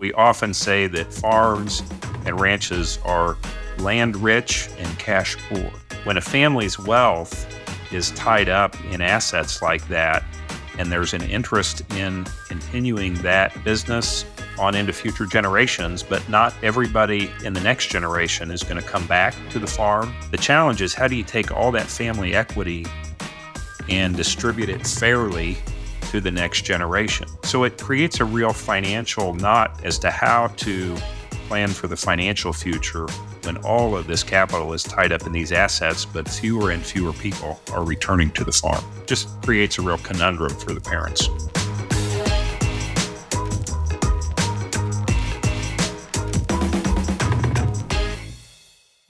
We often say that farms and ranches are land rich and cash poor. When a family's wealth is tied up in assets like that, and there's an interest in continuing that business on into future generations, but not everybody in the next generation is going to come back to the farm. The challenge is how do you take all that family equity and distribute it fairly to the next generation. So it creates a real financial knot as to how to plan for the financial future when all of this capital is tied up in these assets, but fewer and fewer people are returning to the farm. Just creates a real conundrum for the parents.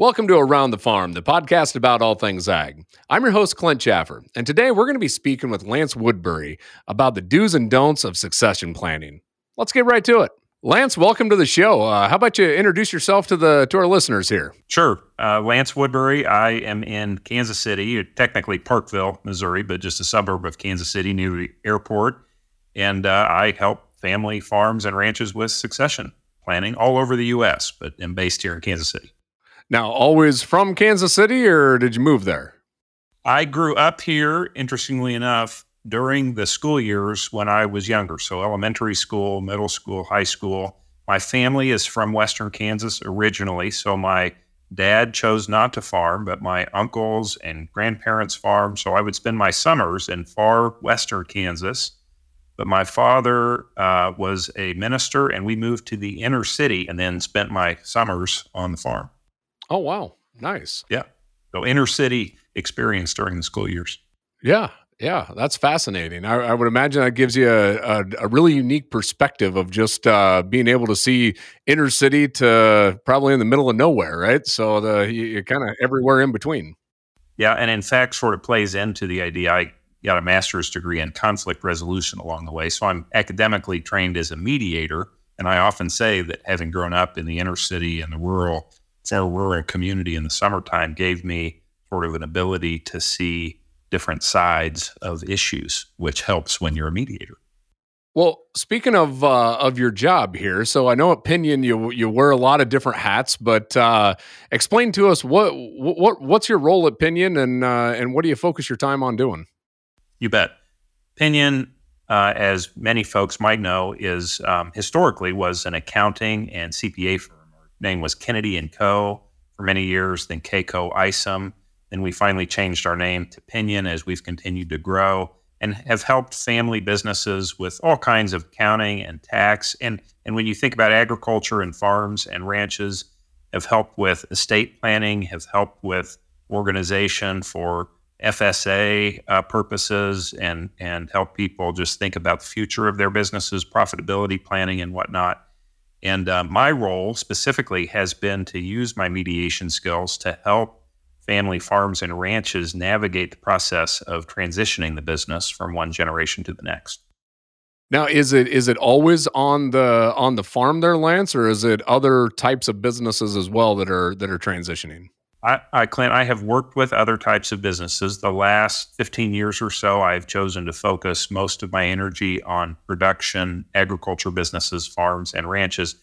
Welcome to Around the Farm, the podcast about all things ag. I'm your host, Clint Chaffer, and today we're going to be speaking with Lance Woodbury about the do's and don'ts of succession planning. Let's get right to it. Lance, welcome to the show. Uh, how about you introduce yourself to the to our listeners here? Sure. Uh, Lance Woodbury. I am in Kansas City, technically Parkville, Missouri, but just a suburb of Kansas City near the airport. And uh, I help family farms and ranches with succession planning all over the U.S., but am based here in Kansas City. Now, always from Kansas City, or did you move there? I grew up here, interestingly enough, during the school years when I was younger. So, elementary school, middle school, high school. My family is from Western Kansas originally. So, my dad chose not to farm, but my uncles and grandparents farmed. So, I would spend my summers in far Western Kansas. But my father uh, was a minister, and we moved to the inner city and then spent my summers on the farm. Oh, wow. Nice. Yeah. So inner city experience during the school years. Yeah. Yeah, that's fascinating. I, I would imagine that gives you a, a, a really unique perspective of just uh, being able to see inner city to probably in the middle of nowhere, right? So the you're kind of everywhere in between. Yeah, and in fact, sort of plays into the idea. I got a master's degree in conflict resolution along the way, so I'm academically trained as a mediator. And I often say that having grown up in the inner city and the rural our rural community in the summertime gave me sort of an ability to see different sides of issues, which helps when you're a mediator. Well, speaking of uh, of your job here, so I know at Pinion you you wear a lot of different hats, but uh, explain to us what what what's your role at Pinion and uh, and what do you focus your time on doing? You bet. Pinion, uh, as many folks might know, is um, historically was an accounting and CPA firm name was Kennedy and Coe for many years, then KCoe Isom. Then we finally changed our name to Pinion as we've continued to grow and have helped family businesses with all kinds of accounting and tax. And, and when you think about agriculture and farms and ranches, have helped with estate planning, have helped with organization for FSA uh, purposes, and and help people just think about the future of their businesses, profitability planning, and whatnot. And uh, my role specifically has been to use my mediation skills to help family farms and ranches navigate the process of transitioning the business from one generation to the next. Now, is it is it always on the on the farm there, Lance, or is it other types of businesses as well that are that are transitioning? I, Clint, I have worked with other types of businesses. The last 15 years or so, I've chosen to focus most of my energy on production, agriculture businesses, farms, and ranches.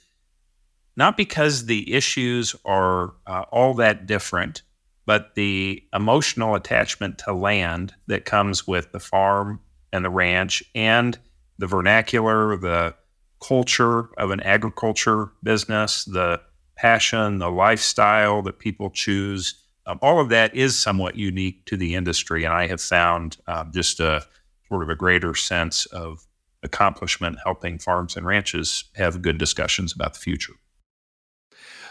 Not because the issues are uh, all that different, but the emotional attachment to land that comes with the farm and the ranch and the vernacular, the culture of an agriculture business, the passion, the lifestyle that people choose. Um, all of that is somewhat unique to the industry, and I have found um, just a sort of a greater sense of accomplishment helping farms and ranches have good discussions about the future.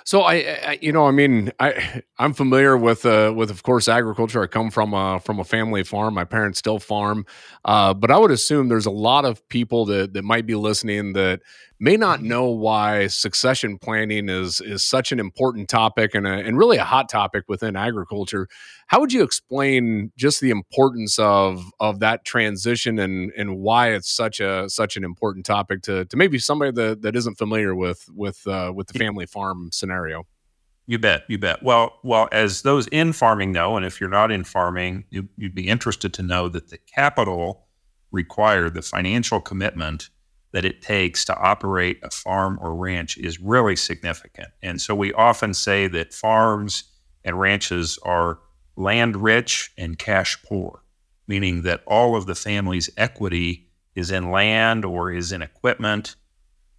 So I, I, you know, I mean, I I'm familiar with uh, with of course agriculture. I come from a from a family farm. My parents still farm, uh, but I would assume there's a lot of people that that might be listening that may not know why succession planning is is such an important topic and a, and really a hot topic within agriculture. How would you explain just the importance of of that transition and and why it's such a such an important topic to to maybe somebody that, that isn't familiar with with uh, with the family farm scenario? You bet, you bet. Well, well, as those in farming know, and if you're not in farming, you, you'd be interested to know that the capital required, the financial commitment that it takes to operate a farm or ranch is really significant. And so we often say that farms and ranches are land rich and cash poor, meaning that all of the family's equity is in land or is in equipment,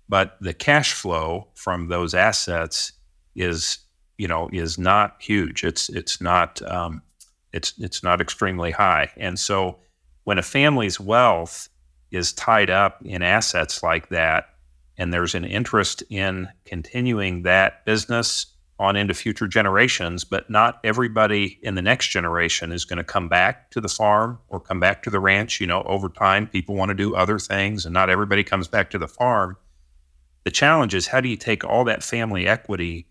but the cash flow from those assets is, you know, is not huge. It's it's not um, it's it's not extremely high. And so when a family's wealth is tied up in assets like that, and there's an interest in continuing that business on into future generations, but not everybody in the next generation is going to come back to the farm or come back to the ranch. You know, over time, people want to do other things, and not everybody comes back to the farm. The challenge is how do you take all that family equity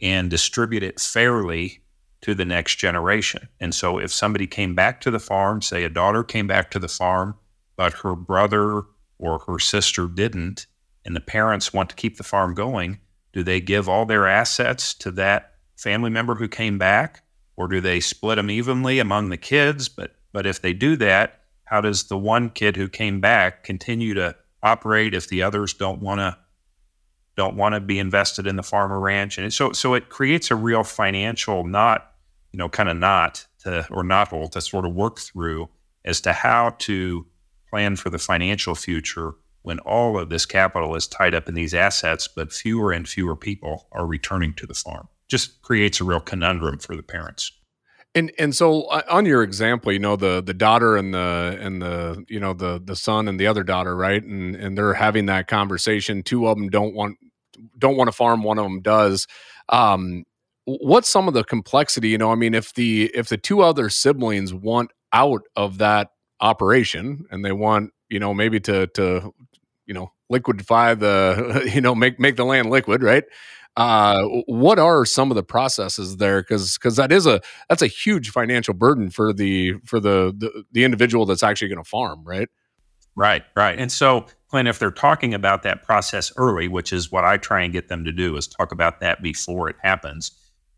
and distribute it fairly to the next generation? And so, if somebody came back to the farm, say a daughter came back to the farm, but her brother or her sister didn't, and the parents want to keep the farm going, do they give all their assets to that family member who came back, or do they split them evenly among the kids? But but if they do that, how does the one kid who came back continue to operate if the others don't want to don't want to be invested in the farm or ranch? And so so it creates a real financial knot, you know, kind of knot to or knothole to sort of work through as to how to plan for the financial future when all of this capital is tied up in these assets, but fewer and fewer people are returning to the farm. Just creates a real conundrum for the parents. And and so uh, on your example, you know the the daughter and the and the you know the the son and the other daughter, right? And and they're having that conversation. Two of them don't want don't want to farm. One of them does. Um, what's some of the complexity? You know, I mean, if the if the two other siblings want out of that operation and they want you know maybe to to you know liquidify the you know make make the land liquid right uh, what are some of the processes there because because that is a that's a huge financial burden for the for the the, the individual that's actually going to farm right right right and so Clint, if they're talking about that process early, which is what I try and get them to do, is talk about that before it happens.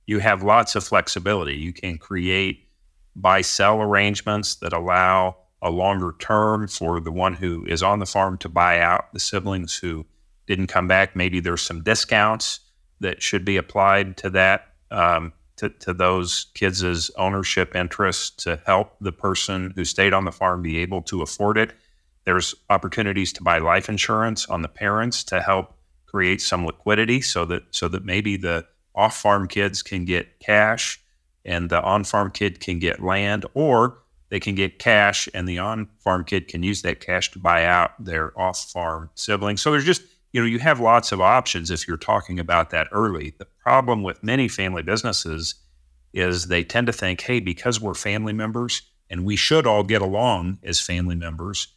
You have lots of flexibility. You can create buy sell arrangements that allow a longer term for the one who is on the farm to buy out the siblings who didn't come back. Maybe there's some discounts that should be applied to that um, to, to those kids' ownership interests to help the person who stayed on the farm be able to afford it. There's opportunities to buy life insurance on the parents to help create some liquidity so that so that maybe the off-farm kids can get cash and the on-farm kid can get land or they can get cash, and the on farm kid can use that cash to buy out their off farm siblings. So there's just, you know, you have lots of options if you're talking about that early. The problem with many family businesses is they tend to think, hey, because we're family members and we should all get along as family members,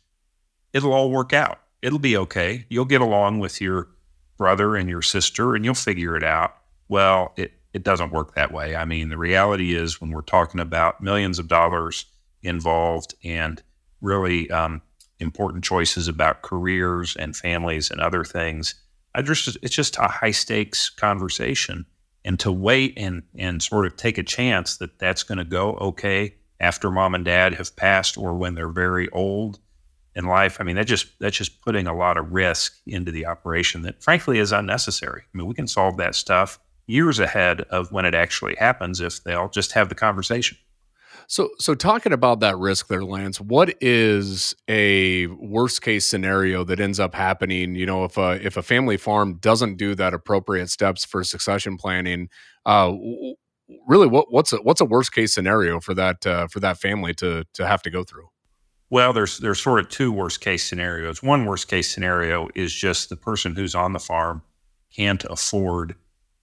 it'll all work out. It'll be okay. You'll get along with your brother and your sister and you'll figure it out. Well, it, it doesn't work that way. I mean, the reality is when we're talking about millions of dollars involved and really um, important choices about careers and families and other things. I just it's just a high stakes conversation, and to wait and and sort of take a chance that that's going to go okay after mom and dad have passed or when they're very old in life. I mean, that just that's just putting a lot of risk into the operation that frankly is unnecessary. I mean, we can solve that stuff years ahead of when it actually happens if they'll just have the conversation. So, so talking about that risk there, Lance, what is a worst case scenario that ends up happening? You know, if a if a family farm doesn't do that appropriate steps for succession planning, uh, really, what what's a, what's a worst case scenario for that uh, for that family to to have to go through? Well, there's there's sort of two worst case scenarios. One worst case scenario is just the person who's on the farm can't afford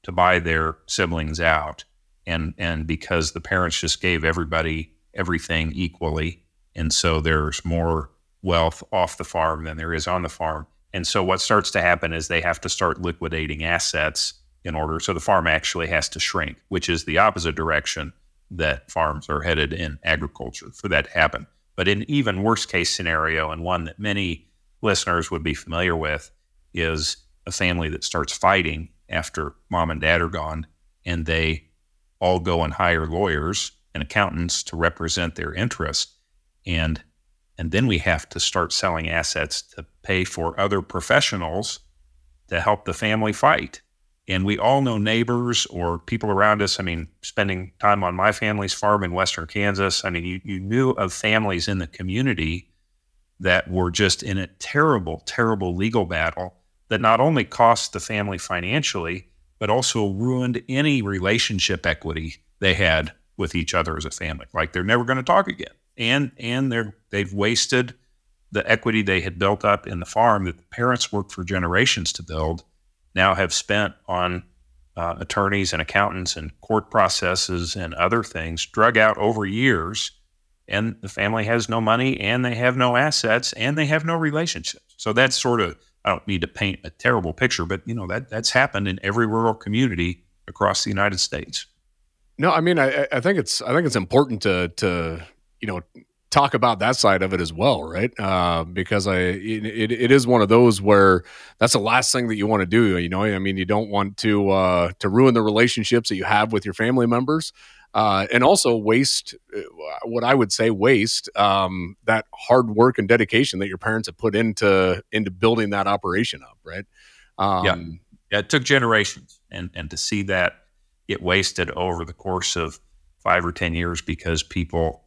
to buy their siblings out and and because the parents just gave everybody everything equally, and so there's more wealth off the farm than there is on the farm. And so what starts to happen is they have to start liquidating assets in order. So the farm actually has to shrink, which is the opposite direction that farms are headed in agriculture for that to happen. But in even worst case scenario, and one that many listeners would be familiar with, is a family that starts fighting after mom and dad are gone and they all go and hire lawyers and accountants to represent their interest. And And then we have to start selling assets to pay for other professionals to help the family fight. And we all know neighbors or people around us. I mean, spending time on my family's farm in Western Kansas, I mean, you, you knew of families in the community that were just in a terrible, terrible legal battle that not only cost the family financially, but also ruined any relationship equity they had with each other as a family. Like they're never going to talk again. And and they're they've wasted the equity they had built up in the farm that the parents worked for generations to build, now have spent on uh, attorneys and accountants and court processes and other things, drug out over years and the family has no money and they have no assets and they have no relationships. So that's sort of I don't need to paint a terrible picture, but you know that that's happened in every rural community across the United States. No, I mean I, I think it's I think it's important to to you know talk about that side of it as well, right? Uh, because I it, it is one of those where that's the last thing that you want to do. You know, I mean, you don't want to uh, to ruin the relationships that you have with your family members uh, and also waste uh, what I would say waste um, that hard work and dedication that your parents have put into into building that operation up, right? Um, yeah. yeah, it took generations, and and to see that get wasted over the course of five or ten years because people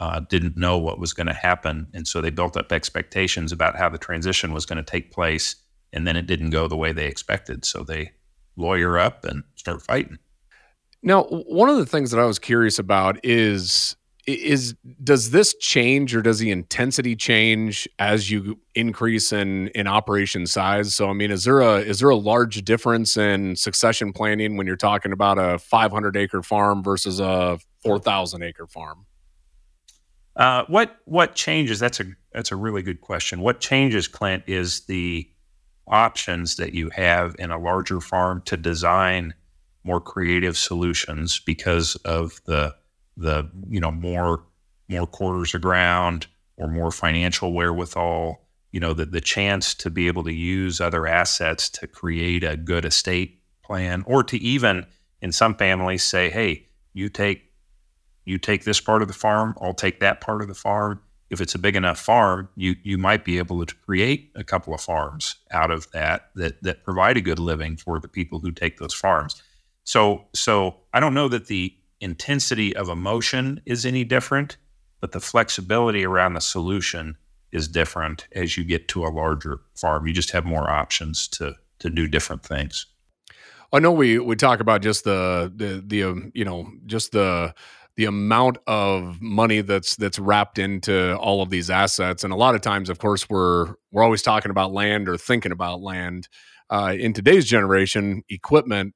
uh, didn't know what was going to happen, and so they built up expectations about how the transition was going to take place, and then it didn't go the way they expected, so they lawyer up and start fighting. Now, one of the things that I was curious about is is does this change or does the intensity change as you increase in in operation size? So i mean is there a is there a large difference in succession planning when you're talking about a 500 acre farm versus a 4000 acre farm? Uh, what what changes that's a that's a really good question. What changes clint is the options that you have in a larger farm to design more creative solutions because of the the you know more more quarters of ground or more financial wherewithal you know the the chance to be able to use other assets to create a good estate plan or to even in some families say hey you take you take this part of the farm I'll take that part of the farm. If it's a big enough farm you you might be able to create a couple of farms out of that that that provide a good living for the people who take those farms so, so I don't know that the intensity of emotion is any different, but the flexibility around the solution is different as you get to a larger farm. You just have more options to to do different things. I know we we talk about just the the the um, you know just the the amount of money that's that's wrapped into all of these assets, and a lot of times, of course, we're we're always talking about land or thinking about land. Uh, in today's generation, equipment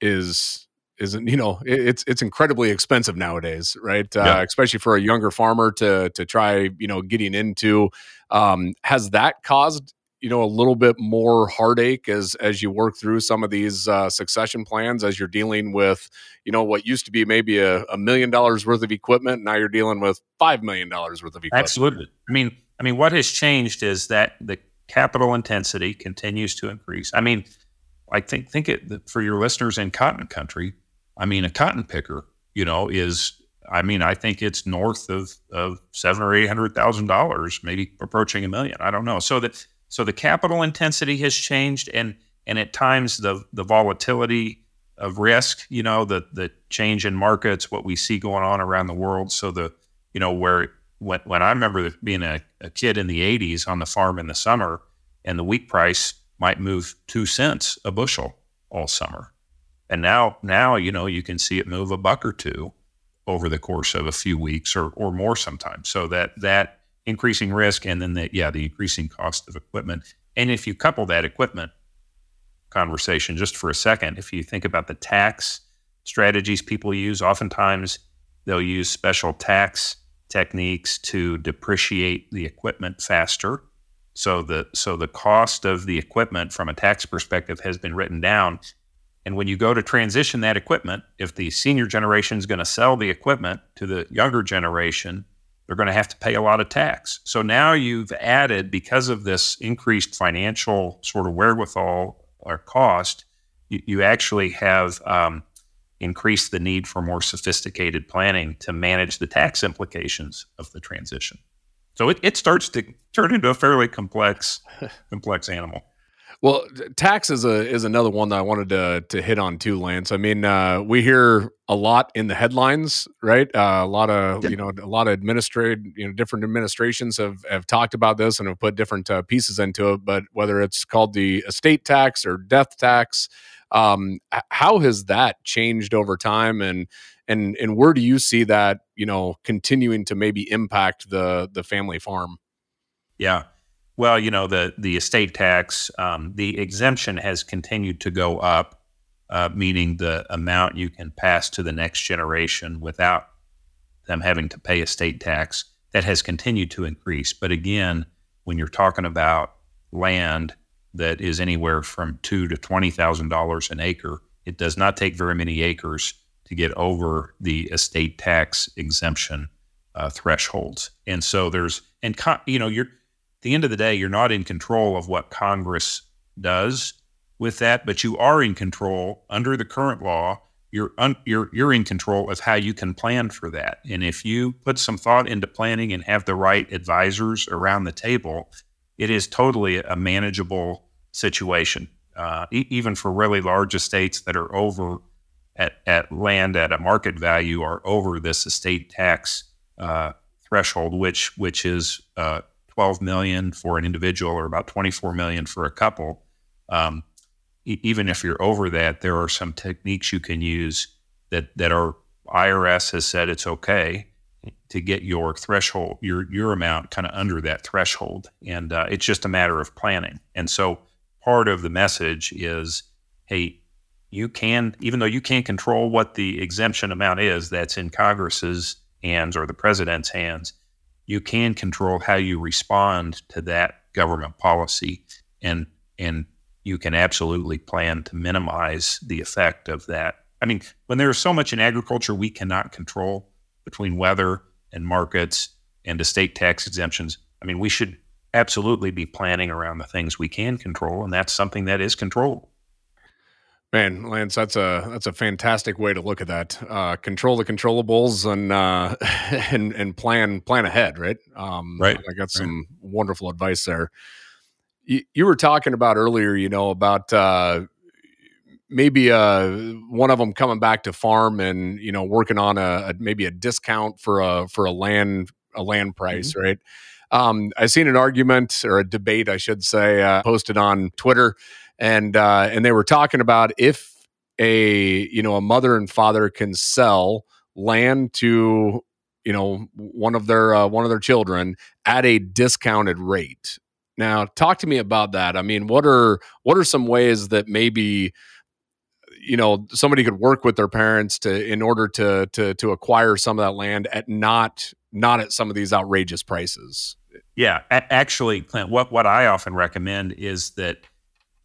is isn't you know it's it's incredibly expensive nowadays right? Uh, yeah. especially for a younger farmer to to try you know getting into um, has that caused you know a little bit more heartache as as you work through some of these uh, succession plans as you're dealing with you know what used to be maybe a, a million dollars worth of equipment now you're dealing with five million dollars worth of equipment? Absolutely. I mean i mean what has changed is that the capital intensity continues to increase. I mean I think think it for your listeners in cotton country. I mean, a cotton picker, you know, is I mean, I think it's north of of seven or eight hundred thousand dollars, maybe approaching a million. I don't know. So that so the capital intensity has changed, and and at times the the volatility of risk, you know, the the change in markets, what we see going on around the world. So the you know where when when I remember being a, a kid in the '80s on the farm in the summer, and the wheat price might move two cents a bushel all summer. And now, now you know you can see it move a buck or two over the course of a few weeks or, or more sometimes. So that that increasing risk and then the yeah the increasing cost of equipment. And if you couple that equipment conversation just for a second, if you think about the tax strategies people use, oftentimes they'll use special tax techniques to depreciate the equipment faster so the so the cost of the equipment from a tax perspective has been written down. And when you go to transition that equipment, if the senior generation is going to sell the equipment to the younger generation, they're going to have to pay a lot of tax. So now you've added, because of this increased financial sort of wherewithal or cost, you, you actually have um, increased the need for more sophisticated planning to manage the tax implications of the transition. So it, it starts to turn into a fairly complex complex animal. Well, tax is a is another one that I wanted to to hit on too, Lance. I mean, uh, we hear a lot in the headlines, right? Uh, a lot of you know, a lot of administrative, you know, different administrations have have talked about this and have put different uh, pieces into it. But whether it's called the estate tax or death tax, um, how has that changed over time, and and and where do you see that you know continuing to maybe impact the the family farm? Yeah. Well, you know, the the estate tax, um, the exemption has continued to go up, uh, meaning the amount you can pass to the next generation without them having to pay estate tax. That has continued to increase. But again, when you're talking about land that is anywhere from two to twenty thousand dollars an acre, it does not take very many acres to get over the estate tax exemption uh, thresholds. And so there's and you know you're at the end of the day, you're not in control of what Congress does with that, but you are in control under the current law. You're un, you're you're in control of how you can plan for that. And if you put some thought into planning and have the right advisors around the table, it is totally a manageable situation. Uh, e- even for really large estates that are over at, at land at a market value are over this estate tax uh, threshold, which which is uh, 12 million for an individual or about 24 million for a couple, um, e- even if you're over that, there are some techniques you can use that that our IRS has said it's okay to get your threshold, your your amount, kind of under that threshold, and uh, it's just a matter of planning. And so, part of the message is, hey, you can, even though you can't control what the exemption amount is, that's in Congress's hands or the president's hands you can control how you respond to that government policy and and you can absolutely plan to minimize the effect of that. I mean, when there's so much in agriculture we cannot control between weather and markets and estate tax exemptions, I mean, we should absolutely be planning around the things we can control, and that's something that is controllable. Man, Lance, that's a that's a fantastic way to look at that. Uh, control the controllables and uh, and and plan plan ahead, right? Um, right. I got some right. wonderful advice there. You, you, were talking about earlier, you know, about uh, maybe uh, one of them coming back to farm and you know working on a, a maybe a discount for a for a land a land price, mm-hmm. right? Um, I seen an argument or a debate, I should say, uh, posted on Twitter and uh, and they were talking about if a you know a mother and father can sell land to you know one of their uh, one of their children at a discounted rate. Now, talk to me about that. I mean, what are what are some ways that maybe you know somebody could work with their parents to in order to to to acquire some of that land at not not at some of these outrageous prices? Yeah, actually, Clint, what what I often recommend is that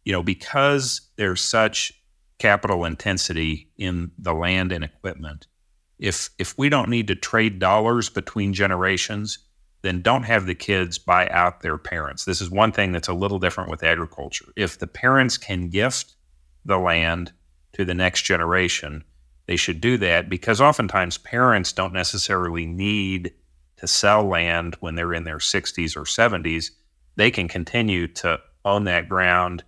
you know, because there's such capital intensity in the land and equipment, if if we don't need to trade dollars between generations, then don't have the kids buy out their parents. This is one thing that's a little different with agriculture. If the parents can gift the land to the next generation, they should do that because oftentimes parents don't necessarily need to sell land when they're in their 60s or 70s. They can continue to own that ground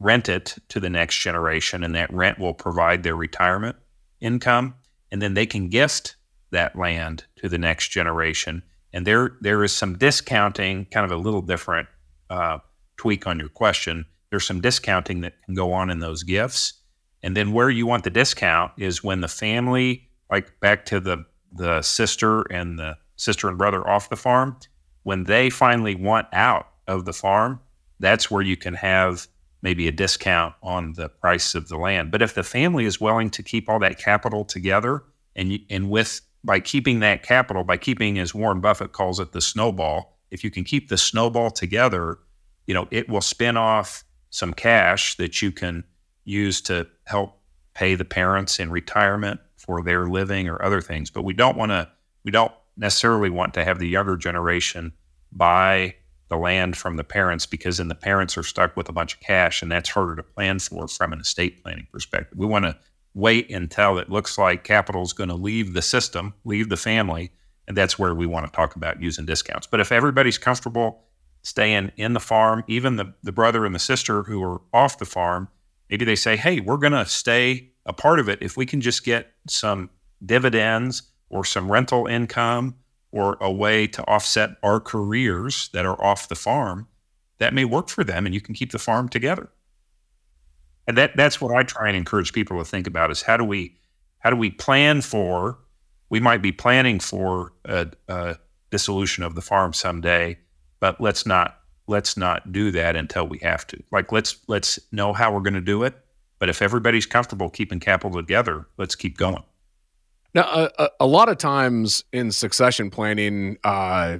rent it to the next generation, and that rent will provide their retirement income. And then they can gift that land to the next generation. And there, there is some discounting, kind of a little different uh, tweak on your question. There's some discounting that can go on in those gifts. And then where you want the discount is when the family, like back to the the sister and the sister and brother off the farm, when they finally want out of the farm, that's where you can have maybe a discount on the price of the land. But if the family is willing to keep all that capital together and and with by keeping that capital, by keeping as Warren Buffett calls it the snowball, if you can keep the snowball together, you know, it will spin off some cash that you can use to help pay the parents in retirement for their living or other things. But we don't want to we don't necessarily want to have the younger generation buy the land from the parents because then the parents are stuck with a bunch of cash and that's harder to plan for from an estate planning perspective. We want to wait until it looks like capital is going to leave the system, leave the family, And that's where we want to talk about using discounts. But if everybody's comfortable staying in the farm, even the, the brother and the sister who are off the farm, maybe they say, hey, we're going to stay a part of it if we can just get some dividends or some rental income or a way to offset our careers that are off the farm, that may work for them and you can keep the farm together. And that that's what I try and encourage people to think about is how do we how do we plan for we might be planning for a, a dissolution of the farm someday, but let's not let's not do that until we have to. Like let's let's know how we're going to do it, but if everybody's comfortable keeping capital together, let's keep going. Now, a, a, lot of times in succession planning, uh,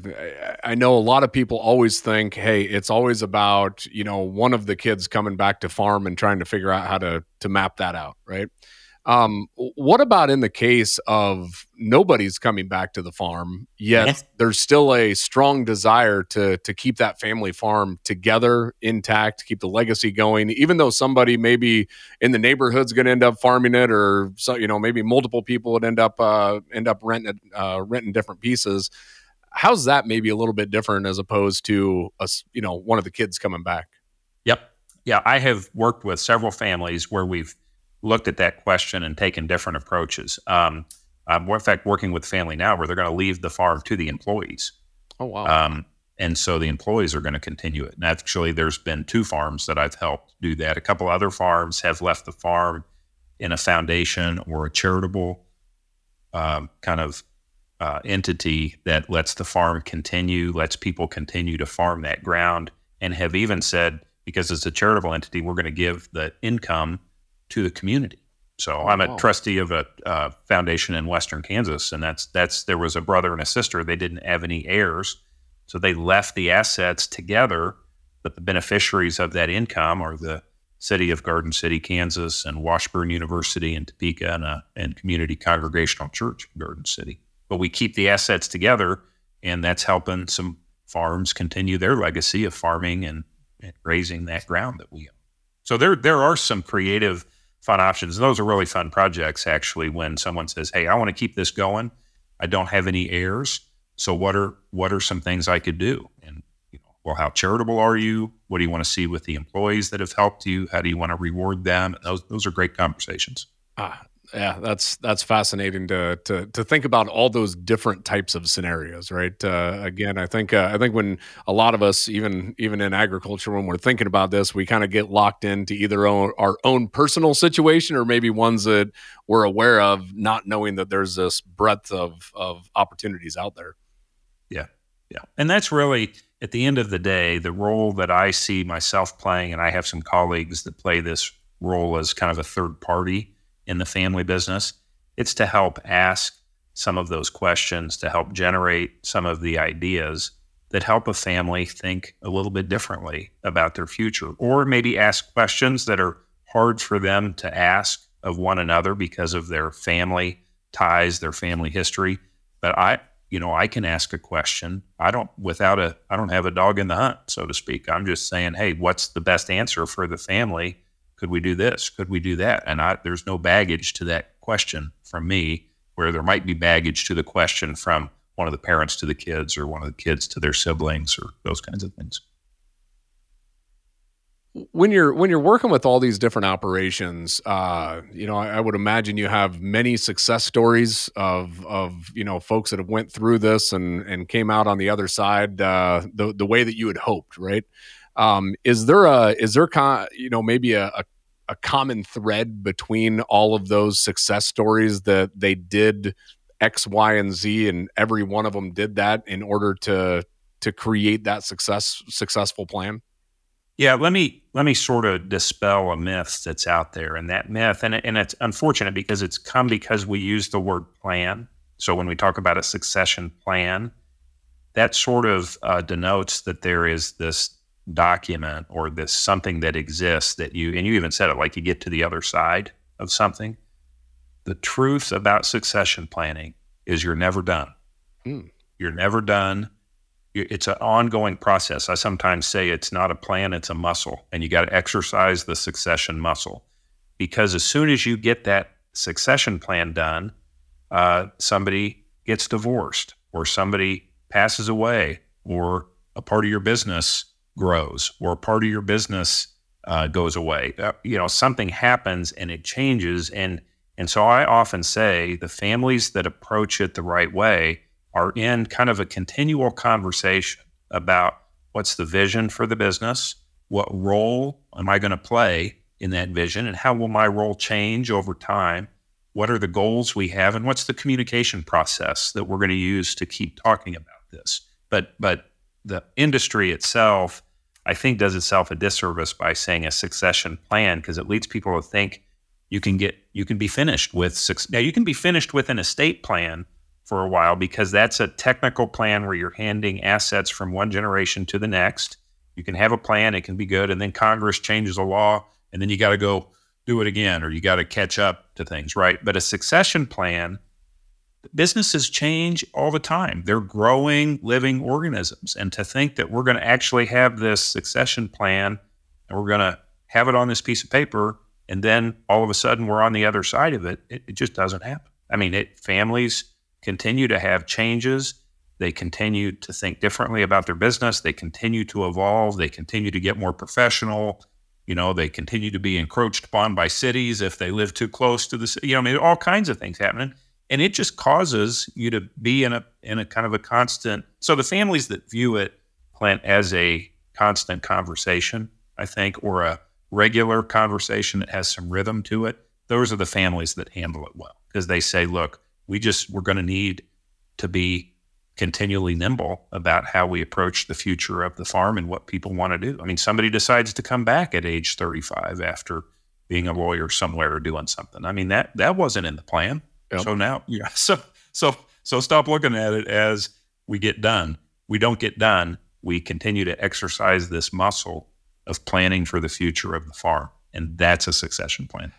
I know a lot of people always think, "Hey, it's always about you know one of the kids coming back to farm and trying to figure out how to to map that out." Right? Um, what about in the case of nobody's coming back to the farm yet? Yes. There's still a strong desire to to keep that family farm together, intact, keep the legacy going. Even though somebody maybe in the neighborhood's going to end up farming it, or so you know maybe multiple people would end up uh, end up renting uh, renting different pieces. How's that maybe a little bit different as opposed to us? You know, one of the kids coming back. Yep. Yeah, I have worked with several families where we've looked at that question and taken different approaches. Um, I'm, in fact, working with family now where they're going to leave the farm to the employees. Oh, wow. Um, and so the employees are going to continue it. And actually, there's been two farms that I've helped do that. A couple other farms have left the farm in a foundation or a charitable um, kind of uh, entity that lets the farm continue, lets people continue to farm that ground, and have even said, because it's a charitable entity, we're going to give the income to the community. So oh, I'm a wow. trustee of a uh, foundation in Western Kansas, and that's that's there was a brother and a sister. They didn't have any heirs, so they left the assets together. But the beneficiaries of that income are the city of Garden City, Kansas, and Washburn University in Topeka, and, a, and Community Congregational Church in Garden City. But we keep the assets together, and that's helping some farms continue their legacy of farming and, and raising that ground that we own. So there there are some creative fun options. And those are really fun projects, actually, when someone says, Hey, I want to keep this going. I don't have any heirs. So what are what are some things I could do? And you know, well, how charitable are you? What do you want to see with the employees that have helped you? How do you want to reward them? Those those are great conversations. Ah, yeah, that's that's fascinating to to to think about all those different types of scenarios, right? Uh, again, I think uh, I think when a lot of us, even even in agriculture, when we're thinking about this, we kind of get locked into either own, our own personal situation or maybe ones that we're aware of, not knowing that there's this breadth of of opportunities out there. Yeah, yeah, and that's really at the end of the day the role that I see myself playing, and I have some colleagues that play this role as kind of a third party in the family business. It's to help ask some of those questions, to help generate some of the ideas that help a family think a little bit differently about their future, or maybe ask questions that are hard for them to ask of one another because of their family ties, their family history. But I, you know, I can ask a question. I don't without a I don't have a dog in the hunt, so to speak. I'm just saying, hey, what's the best answer for the family could we do this? Could we do that? And I, there's no baggage to that question from me, where there might be baggage to the question from one of the parents to the kids or one of the kids to their siblings or those kinds of things when you're when you're working with all these different operations uh, you know I, I, would imagine you have many success stories of of you know folks that have went through this and and came out on the other side uh, the the way that you had hoped right um, is there a is there con- you know maybe a, a, a common thread between all of those success stories that they did X, Y, and Z, and every one of them did that in order to to create that success successful plan? Yeah, let me let me sort of dispel a myth that's out there, and that myth, and and it's unfortunate because it's come because we use the word plan. So when we talk about a succession plan, that sort of uh, denotes that there is this document or this something that exists that you and you even said it like you get to the other side of something the truth about succession planning is you're never done. Mm. you're never done. It's an ongoing process. I sometimes say it's not a plan it's a muscle and you got to exercise the succession muscle. Because as soon as you get that succession plan done uh, somebody gets divorced or somebody passes away, or a part of your business grows, or part of your business uh, goes away. Uh, you know, something happens and it changes. And and so I often say the families that approach it the right way are in kind of a continual conversation about what's the vision for the business, what role am I going to play in that vision, and how will my role change over time? What are the goals we have, and what's the communication process that we're going to use to keep talking about this? But but the industry itself, I think, does itself a disservice by saying a succession plan because it leads people to think you can get you can be finished with now you can be finished with an estate plan for a while because that's a technical plan where you're handing assets from one generation to the next. You can have a plan, it can be good, and then Congress changes a law, and then you got to go do it again or you got to catch up to things, right? But a succession plan, businesses change all the time. They're growing living organisms. And to think that we're going to actually have this succession plan and we're going to have it on this piece of paper and then all of a sudden we're on the other side of it, it, it just doesn't happen. I mean, it, families continue to have changes. They continue to think differently about their business. They continue to evolve. They continue to get more professional. You know, they continue to be encroached upon by cities if they live too close to the city. You know, I mean, all kinds of things happening, and it just causes you to be in a in a kind of a constant. So the families that view it, Clint, as a constant conversation, I think, or a regular conversation that has some rhythm to it, those are the families that handle it well because they say, look, we just we're going to need to be continually nimble about how we approach the future of the farm and what people want to do. I mean, somebody decides to come back at age 35 after being a lawyer somewhere or doing something. I mean, that that wasn't in the plan. Yep. So now, yeah. So so so stop looking at it as we get done. We don't get done. We continue to exercise this muscle of planning for the future of the farm, and that's a succession plan.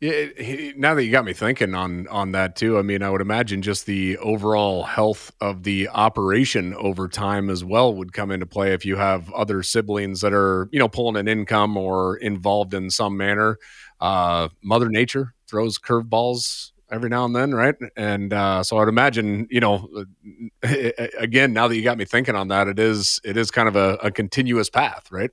Yeah, now that you got me thinking on on that too, I mean, I would imagine just the overall health of the operation over time as well would come into play if you have other siblings that are you know pulling an income or involved in some manner. Uh, Mother Nature throws curveballs every now and then, right? And uh, so I'd imagine, you know, again, now that you got me thinking on that, it is it is kind of a, a continuous path, right?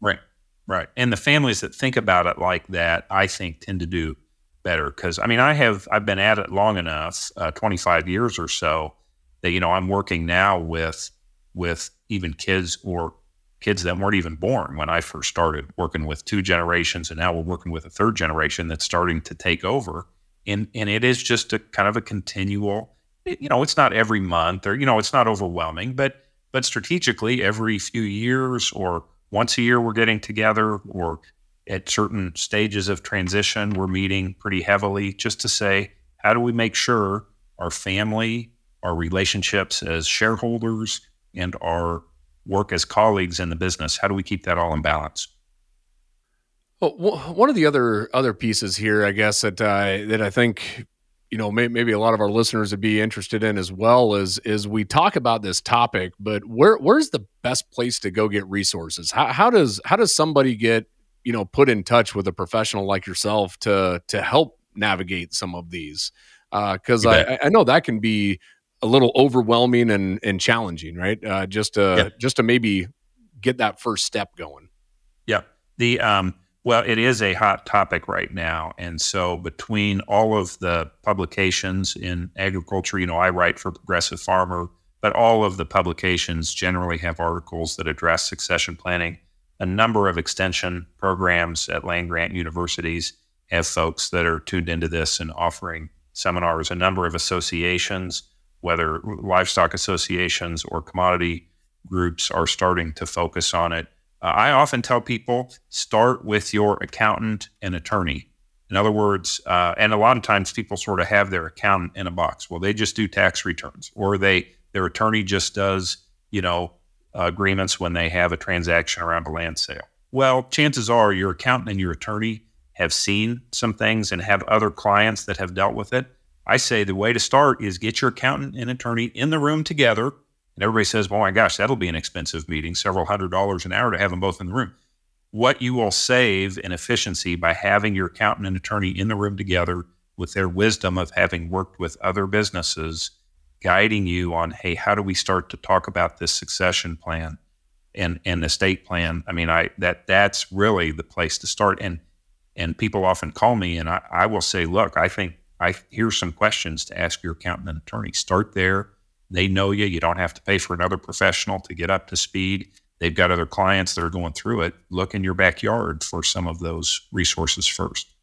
Right. Right. And the families that think about it like that, I think, tend to do better. Because I mean, I have I've been at it long enough, uh, 25 years or so, that you know I'm working now with with even kids or kids that weren't even born when I first started working with two generations, and now we're working with a third generation that's starting to take over. And and it is just a kind of a continual. You know, it's not every month or you know, it's not overwhelming, but but strategically every few years or once a year we're getting together or at certain stages of transition we're meeting pretty heavily just to say how do we make sure our family our relationships as shareholders and our work as colleagues in the business how do we keep that all in balance well, one of the other other pieces here, I guess that uh, that I think you know may, maybe a lot of our listeners would be interested in as well is is we talk about this topic but where where's the best place to go get resources? How, how does how does somebody get you know put in touch with a professional like yourself to to help navigate some of these? Because uh, I, I know that can be a little overwhelming and and challenging right? Uh, just to yeah. just to maybe get that first step going. Yeah. The um well, it is a hot topic right now. And so, between all of the publications in agriculture, you know, I write for Progressive Farmer, but all of the publications generally have articles that address succession planning. A number of extension programs at land grant universities have folks that are tuned into this and offering seminars. A number of associations, whether livestock associations or commodity groups, are starting to focus on it. Uh, I often tell people start with your accountant and attorney. In other words, uh, and a lot of times people sort of have their accountant in a box. Well, they just do tax returns, or they their attorney just does you know uh, agreements when they have a transaction around a land sale. Well, chances are your accountant and your attorney have seen some things and have other clients that have dealt with it. I say the way to start is get your accountant and attorney in the room together and everybody says, well, my gosh, that'll be an expensive meeting, several hundred dollars an hour to have them both in the room. What you will save in efficiency by having your accountant and attorney in the room together with their wisdom of having worked with other businesses guiding you on, hey, how do we start to talk about this succession plan and and estate plan? I mean, I that that's really the place to start. And and people often call me, and I, I will say, look, I think I here's some questions to ask your accountant and attorney. Start there. They know you. You don't have to pay for another professional to get up to speed. They've got other clients that are going through it. Look in your backyard for some of those resources first.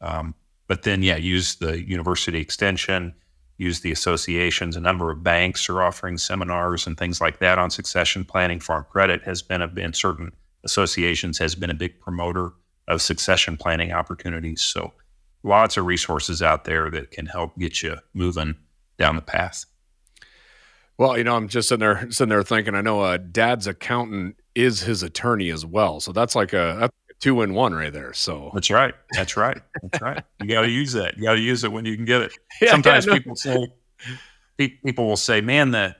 Um, but then, yeah, use the university extension, use the associations. A number of banks are offering seminars and things like that on succession planning. Farm Credit has been a, in certain associations has been a big promoter of succession planning opportunities. So lots of resources out there that can help get you moving down the path. Well, you know, I'm just sitting there sitting there thinking. I know uh, Dad's accountant is his attorney as well, so that's like a, that's two in one right there. So that's right. That's right. That's right. You got to use that. You got to use it when you can get it. Yeah, Sometimes yeah, no. people say people will say, "Man, the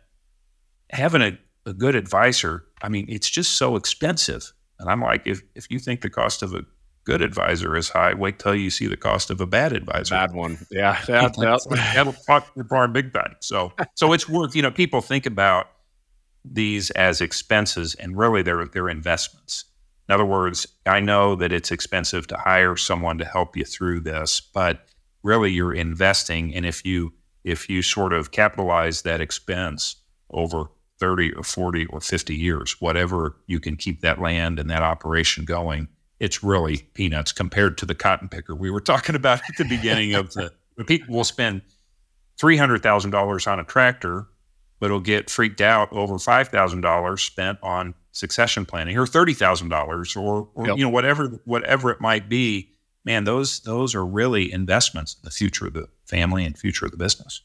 having a, a good advisor. I mean, it's just so expensive." And I'm like, if if you think the cost of a good advisor is high, wait till you see the cost of a bad advisor. Bad one. Yeah. That, that'll fuck your farm big time. So, so it's worth, you know, people think about these as expenses and really they're, they're investments. In other words, I know that it's expensive to hire someone to help you through this, but really you're investing. And if you, if you sort of capitalize that expense over 30 or 40 or 50 years, whatever you can keep that land and that operation going, it's really peanuts compared to the cotton picker we were talking about at the beginning of the. People will spend three hundred thousand dollars on a tractor, but will get freaked out over five thousand dollars spent on succession planning, or thirty thousand dollars, or, or yep. you know whatever whatever it might be. Man, those those are really investments in the future of the family and future of the business.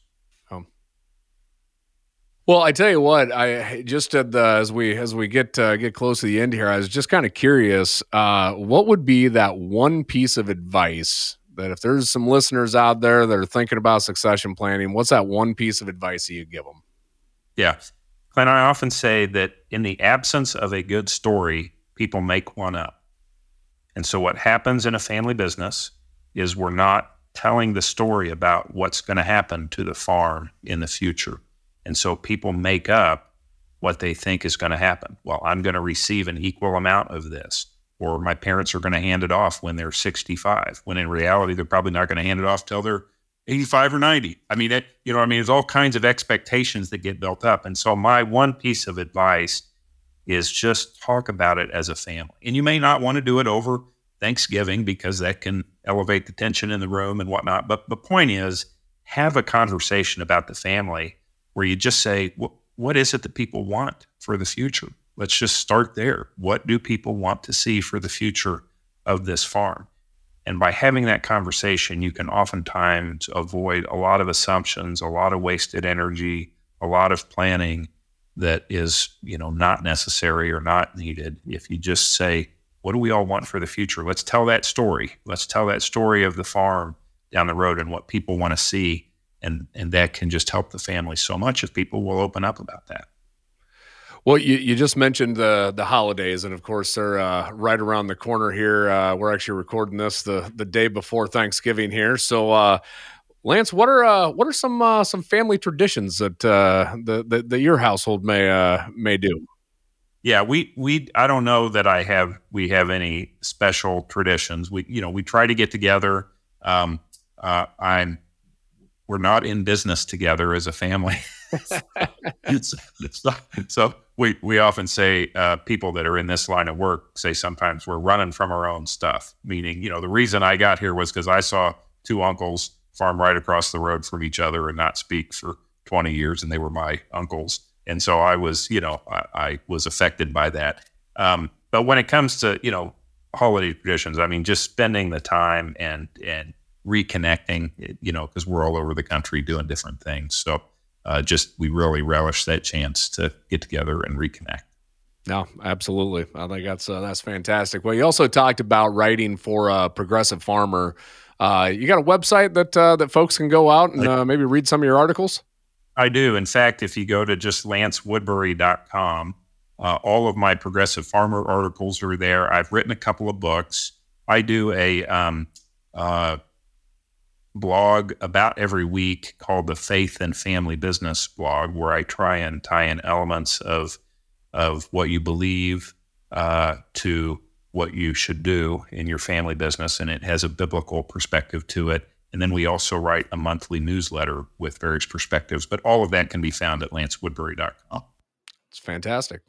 Well, I tell you what, I just the, as we as we get uh, get close to the end here, I was just kind of curious. Uh, what would be that one piece of advice that if there's some listeners out there that are thinking about succession planning, what's that one piece of advice that you give them? Yeah, Clint, I often say that in the absence of a good story, people make one up. And so, what happens in a family business is we're not telling the story about what's going to happen to the farm in the future and so people make up what they think is going to happen. Well, I'm going to receive an equal amount of this, or my parents are going to hand it off when they're 65, when in reality, they're probably not going to hand it off till they're 85 or 90. I mean, it, you know, I mean, there's all kinds of expectations that get built up. And so, my one piece of advice is just talk about it as a family. And you may not want to do it over Thanksgiving because that can elevate the tension in the room and whatnot. But the point is, have a conversation about the family where you just say, what is it that people want for the future? Let's just start there. What do people want to see for the future of this farm? And by having that conversation, you can oftentimes avoid a lot of assumptions, a lot of wasted energy, a lot of planning that is, you know, not necessary or not needed. If you just say, what do we all want for the future? Let's tell that story. Let's tell that story of the farm down the road and what people want to see and and that can just help the family so much if people will open up about that. Well, you, you just mentioned the the holidays, and of course they're uh, right around the corner here. Uh, we're actually recording this the the day before Thanksgiving here. So, uh, Lance, what are uh, what are some uh, some family traditions that uh, the, the, that your household may may do? Yeah, we we I don't know that I have we have any special traditions. We you know we try to get together. Um, I'm we're not in business together as a family. so we we often say uh, people that are in this line of work say sometimes we're running from our own stuff. Meaning, you know, the reason I got here was because I saw two uncles farm right across the road from each other and not speak for 20 years, and they were my uncles, and so I was, you know, I, I was affected by that. Um, but when it comes to you know holiday traditions, I mean, just spending the time and and reconnecting, you know, because we're all over the country doing different things. So uh, just we really relish that chance to get together and reconnect. No, absolutely. I think that's uh, that's fantastic. Well, you also talked about writing for a progressive farmer. Uh, you got a website that uh, that folks can go out and uh, maybe read some of your articles. I do. In fact, if you go to just lancewoodbury.com, uh, all of my progressive farmer articles are there. I've written a couple of books. I do a um, uh, blog about every week called the Faith and Family Business blog, where I try and tie in elements of of what you believe uh, to what you should do in your family business, and it has a biblical perspective to it. And then we also write a monthly newsletter with various perspectives. But all of that can be found at lancewoodbury.com. It's fantastic.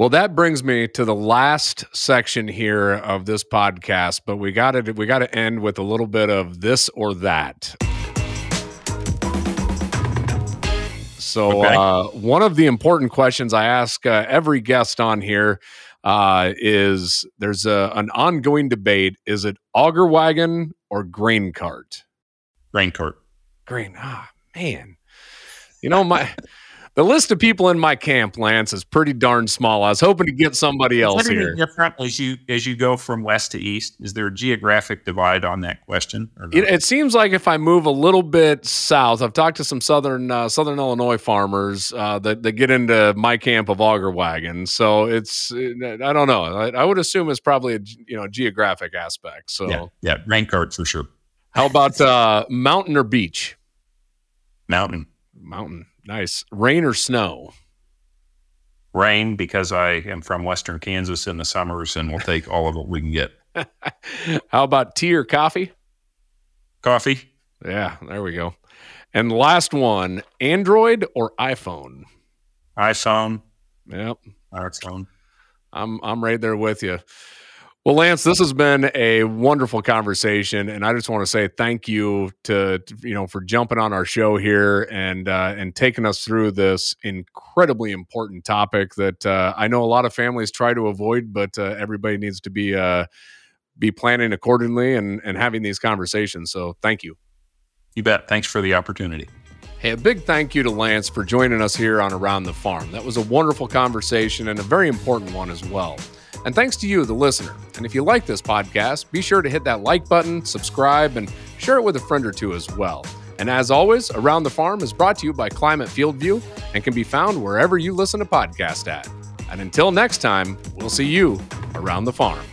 Well, that brings me to the last section here of this podcast, but we got to we got to end with a little bit of this or that. So, okay. uh, one of the important questions I ask uh, every guest on here uh, is: There's a, an ongoing debate. Is it auger wagon or grain cart? Grain cart. Grain. Ah, man. You know my the list of people in my camp, Lance, is pretty darn small. I was hoping to get somebody else here. Different as you as you go from west to east. Is there a geographic divide on that question? It, it, seems like if I move a little bit south, I've talked to some southern uh, southern Illinois farmers uh, that that get into my camp of auger wagon. So it's I don't know. I, I, would assume it's probably a you know geographic aspect. So yeah, yeah, grain cart for sure. How about uh, mountain or beach? Mountain. Mountain. Nice. Rain or snow? Rain because I am from Western Kansas in the summers and we'll take all of what we can get. How about tea or coffee? Coffee. Yeah, there we go. And last one Android or iPhone? iPhone. Yep. iPhone. I'm I'm right there with you. Well, Lance, this has been a wonderful conversation, and I just want to say thank you to, to you know for jumping on our show here and uh, and taking us through this incredibly important topic that uh, I know a lot of families try to avoid, but uh, everybody needs to be uh, be planning accordingly and and having these conversations. So, thank you. You bet. Thanks for the opportunity. Hey, a big thank you to Lance for joining us here on Around the Farm. That was a wonderful conversation and a very important one as well. And thanks to you, the listener. And if you like this podcast, be sure to hit that like button, subscribe, and share it with a friend or two as well. And as always, Around the Farm is brought to you by Climate FieldView and can be found wherever you listen to podcasts at. And until next time, we'll see you around the farm.